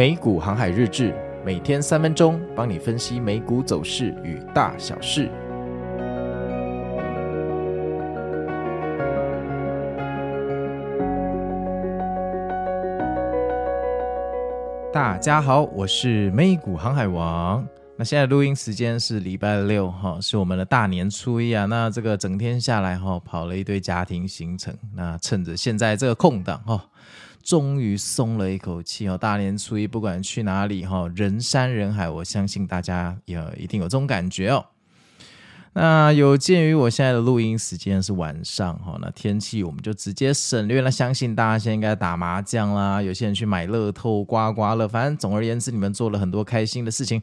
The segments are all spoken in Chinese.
美股航海日志，每天三分钟，帮你分析美股走势与大小事。大家好，我是美股航海王。那现在录音时间是礼拜六哈，是我们的大年初一啊。那这个整天下来哈，跑了一堆家庭行程。那趁着现在这个空档哈。终于松了一口气哦！大年初一不管去哪里哈，人山人海，我相信大家也一定有这种感觉哦。那有鉴于我现在的录音时间是晚上哈，那天气我们就直接省略了。相信大家现在应该打麻将啦，有些人去买乐透、刮刮乐，反正总而言之，你们做了很多开心的事情。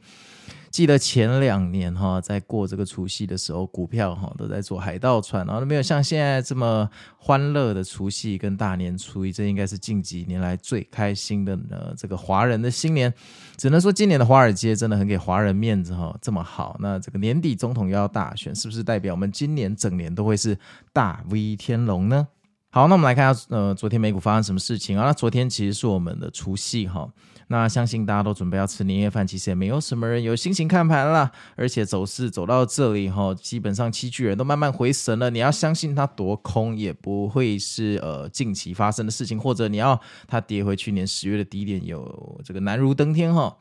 记得前两年哈，在过这个除夕的时候，股票哈都在做海盗船，然后都没有像现在这么欢乐的除夕跟大年初一，这应该是近几年来最开心的呢。这个华人的新年，只能说今年的华尔街真的很给华人面子哈，这么好。那这个年底总统要大选，是不是代表我们今年整年都会是大 V 天龙呢？好，那我们来看下，呃，昨天美股发生什么事情啊？那昨天其实是我们的除夕哈。那相信大家都准备要吃年夜饭，其实也没有什么人有心情看盘了。而且走势走到这里哈，基本上七巨人都慢慢回神了。你要相信它夺空也不会是呃近期发生的事情，或者你要它跌回去年十月的低点，有这个难如登天哈。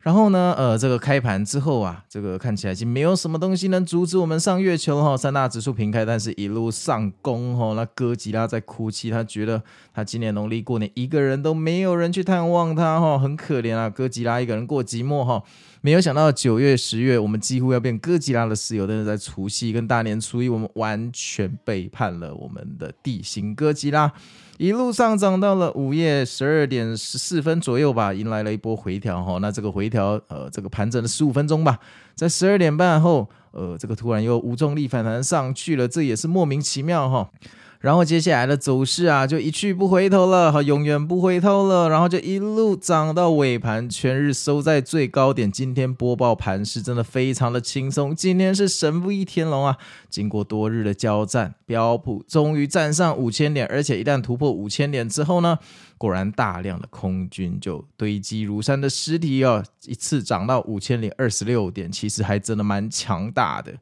然后呢，呃，这个开盘之后啊，这个看起来已经没有什么东西能阻止我们上月球哈。三大指数平开，但是一路上攻哈。那哥吉拉在哭泣，他觉得他今年农历过年一个人都没有人去探望他哈，很可怜啊。哥吉拉一个人过寂寞哈。没有想到九月、十月，我们几乎要变哥吉拉的室友，但是在除夕跟大年初一，我们完全背叛了我们的地形哥吉拉。一路上涨到了午夜十二点十四分左右吧，迎来了一波回调哈。那这个回调，呃，这个盘整了十五分钟吧，在十二点半后，呃，这个突然又无重力反弹上去了，这也是莫名其妙哈。然后接下来的走势啊，就一去不回头了，和，永远不回头了。然后就一路涨到尾盘，全日收在最高点。今天播报盘势真的非常的轻松。今天是神不一天龙啊！经过多日的交战，标普终于站上五千点，而且一旦突破五千点之后呢，果然大量的空军就堆积如山的尸体哦，一次涨到五千零二十六点，其实还真的蛮强大的。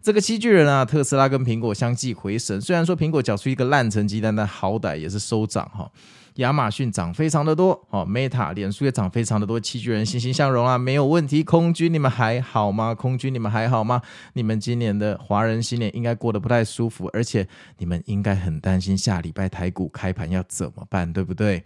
这个七巨人啊，特斯拉跟苹果相继回神。虽然说苹果缴出一个烂成绩单，但好歹也是收涨哈。亚马逊涨非常的多，哦，Meta、脸书也涨非常的多。七巨人欣欣向荣啊，没有问题。空军你们还好吗？空军你们还好吗？你们今年的华人新年应该过得不太舒服，而且你们应该很担心下礼拜台股开盘要怎么办，对不对？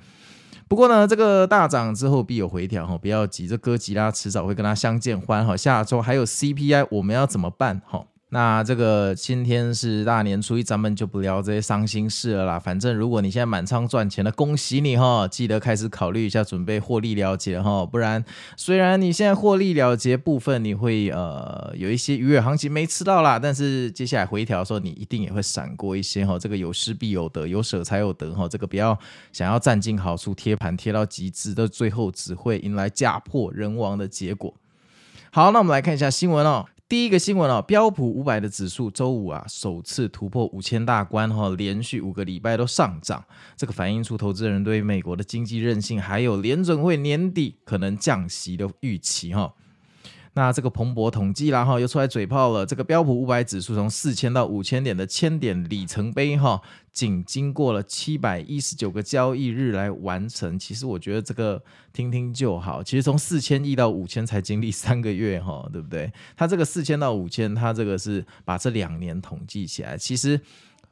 不过呢，这个大涨之后必有回调哈，不要急，这哥吉拉迟早会跟他相见欢哈。下周还有 CPI，我们要怎么办哈？那这个今天是大年初一，咱们就不聊这些伤心事了啦。反正如果你现在满仓赚钱了，恭喜你哈！记得开始考虑一下，准备获利了结哈。不然，虽然你现在获利了结部分你会呃有一些愉悦行情没吃到啦，但是接下来回调的时候，你一定也会闪过一些哈。这个有失必有得，有舍才有得哈。这个不要想要占尽好处，贴盘贴到极致，到最后只会迎来家破人亡的结果。好，那我们来看一下新闻哦。第一个新闻哦，标普五百的指数周五啊首次突破五千大关哈，连续五个礼拜都上涨，这个反映出投资人对美国的经济韧性，还有联准会年底可能降息的预期哈。那这个彭博统计啦哈，又出来嘴炮了。这个标普五百指数从四千到五千点的千点里程碑哈，仅经过了七百一十九个交易日来完成。其实我觉得这个听听就好。其实从四千亿到五千才经历三个月哈，对不对？它这个四千到五千，它这个是把这两年统计起来。其实。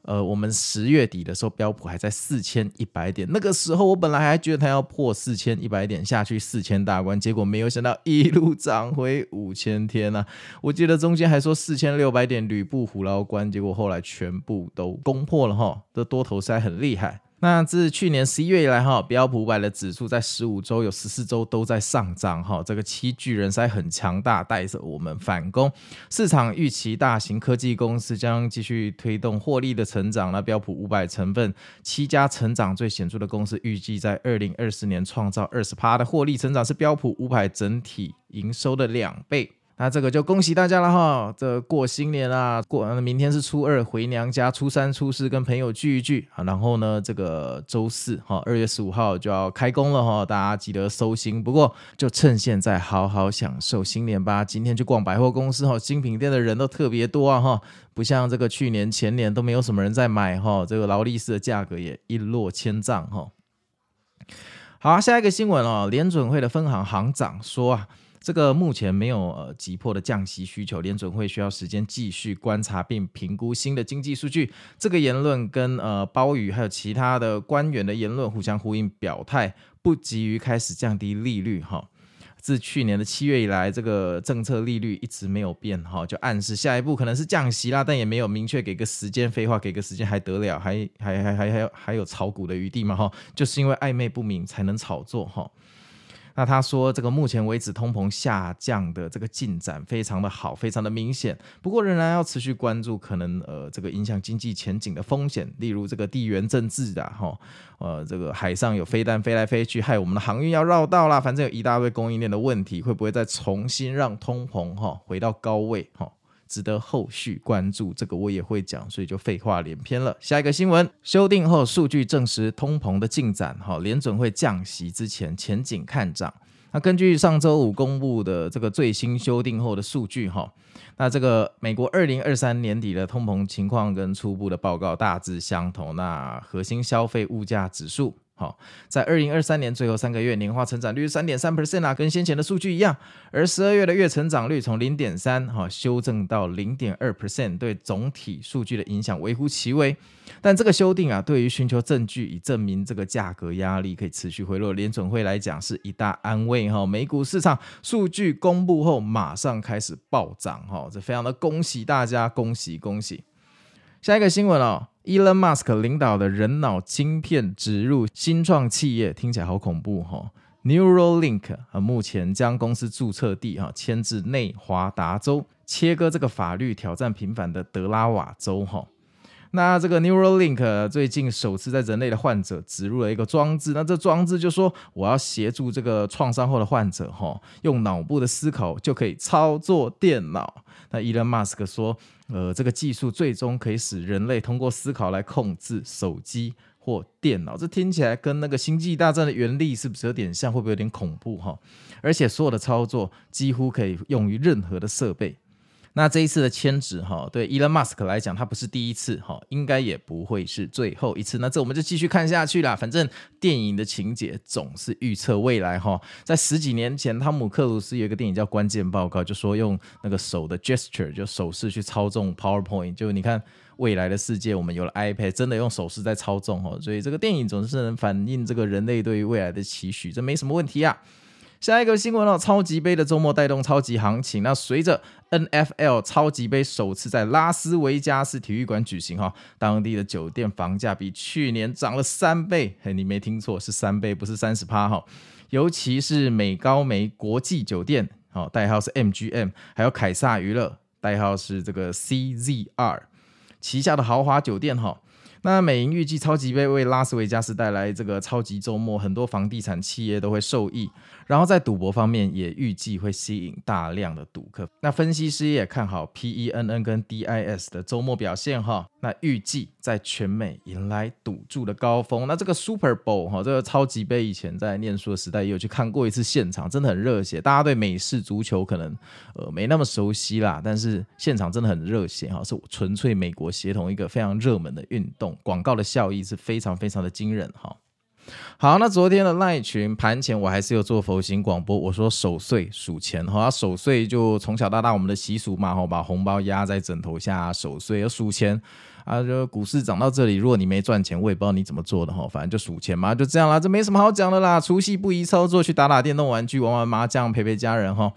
呃，我们十月底的时候，标普还在四千一百点，那个时候我本来还觉得它要破四千一百点下去四千大关，结果没有想到一路涨回五千天呐。我记得中间还说四千六百点吕布虎牢关，结果后来全部都攻破了哈，这多头塞很厉害。那自去年十一月以来，哈，标普五百的指数在十五周有十四周都在上涨，哈，这个七巨人才很强大，带着我们反攻。市场预期大型科技公司将继续推动获利的成长。那标普五百成分七家成长最显著的公司，预计在二零二四年创造二十趴的获利成长，是标普五百整体营收的两倍。那这个就恭喜大家了哈！这过新年啊，过明天是初二回娘家，初三、初四跟朋友聚一聚啊。然后呢，这个周四哈，二月十五号就要开工了哈，大家记得收心。不过就趁现在好好享受新年吧。今天去逛百货公司哈，精品店的人都特别多啊哈，不像这个去年前年都没有什么人在买哈，这个劳力士的价格也一落千丈哈。好，下一个新闻哦，联准会的分行行长说啊。这个目前没有呃急迫的降息需求，联准会需要时间继续观察并评估新的经济数据。这个言论跟呃鲍宇还有其他的官员的言论互相呼应，表态不急于开始降低利率哈。自去年的七月以来，这个政策利率一直没有变哈，就暗示下一步可能是降息啦，但也没有明确给个时间。废话，给个时间还得了？还还还还还有还有炒股的余地吗？哈，就是因为暧昧不明才能炒作哈。那他说，这个目前为止通膨下降的这个进展非常的好，非常的明显。不过仍然要持续关注可能呃这个影响经济前景的风险，例如这个地缘政治的哈，呃这个海上有飞弹飞来飞去，害我们的航运要绕道啦。反正有一大堆供应链的问题，会不会再重新让通膨哈回到高位哈？值得后续关注，这个我也会讲，所以就废话连篇了。下一个新闻，修订后数据证实通膨的进展，哈，联准会降息之前前景看涨。那根据上周五公布的这个最新修订后的数据，哈，那这个美国二零二三年底的通膨情况跟初步的报告大致相同。那核心消费物价指数。好，在二零二三年最后三个月，年化成长率三点三 percent 啊，跟先前的数据一样。而十二月的月成长率从零点三哈修正到零点二 percent，对总体数据的影响微乎其微。但这个修订啊，对于寻求证据以证明这个价格压力可以持续回落，联准会来讲是一大安慰哈。美股市场数据公布后，马上开始暴涨哈，这非常的恭喜大家，恭喜恭喜。下一个新闻哦。Elon Musk 领导的人脑晶片植入新创企业，听起来好恐怖哈、哦。Neuralink 啊，目前将公司注册地哈迁至内华达州，切割这个法律挑战频繁的德拉瓦州哈。那这个 Neuralink 最近首次在人类的患者植入了一个装置，那这装置就说我要协助这个创伤后的患者哈，用脑部的思考就可以操作电脑。那 Elon Musk 说。呃，这个技术最终可以使人类通过思考来控制手机或电脑，这听起来跟那个《星际大战》的原理是不是有点像？会不会有点恐怖哈？而且所有的操作几乎可以用于任何的设备。那这一次的迁址哈，对 Elon Musk 来讲，他不是第一次哈，应该也不会是最后一次。那这我们就继续看下去啦。反正电影的情节总是预测未来哈。在十几年前，汤姆克鲁斯有一个电影叫《关键报告》，就说用那个手的 gesture 就手势去操纵 PowerPoint。就你看未来的世界，我们有了 iPad，真的用手势在操纵哈。所以这个电影总是能反映这个人类对于未来的期许，这没什么问题啊。下一个新闻哦，超级杯的周末带动超级行情。那随着 NFL 超级杯首次在拉斯维加斯体育馆举行哈，当地的酒店房价比去年涨了三倍。嘿，你没听错，是三倍，不是三十趴哈。尤其是美高梅国际酒店，好，代号是 MGM，还有凯撒娱乐，代号是这个 CZR，旗下的豪华酒店哈。那美银预计超级杯为拉斯维加斯带来这个超级周末，很多房地产企业都会受益。然后在赌博方面也预计会吸引大量的赌客。那分析师也看好 PENN 跟 DIS 的周末表现哈。那预计在全美迎来赌注的高峰。那这个 Super Bowl 哈，这个超级杯以前在念书的时代也有去看过一次现场，真的很热血。大家对美式足球可能呃没那么熟悉啦，但是现场真的很热血哈，是纯粹美国协同一个非常热门的运动。广告的效益是非常非常的惊人哈。好，那昨天的赖群盘前我还是有做佛心广播，我说守岁数钱哈，守岁就从小到大我们的习俗嘛，哈，把红包压在枕头下守岁要数钱啊。就股市涨到这里，如果你没赚钱，我也不知道你怎么做的哈，反正就数钱嘛，就这样啦，这没什么好讲的啦。除夕不宜操作，去打打电动玩具，玩玩麻将，陪陪家人哈。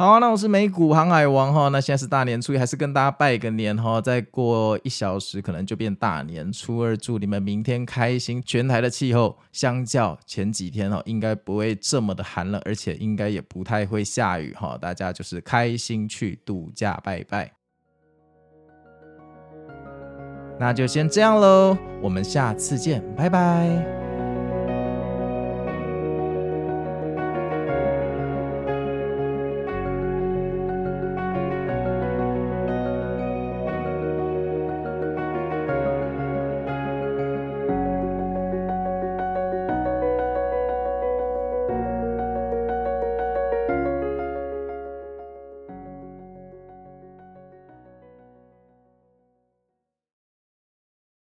好，那我是美股航海王哈，那现在是大年初一，还是跟大家拜个年哈，再过一小时可能就变大年初二，祝你们明天开心。全台的气候相较前几天哈，应该不会这么的寒冷，而且应该也不太会下雨哈，大家就是开心去度假拜拜。那就先这样喽，我们下次见，拜拜。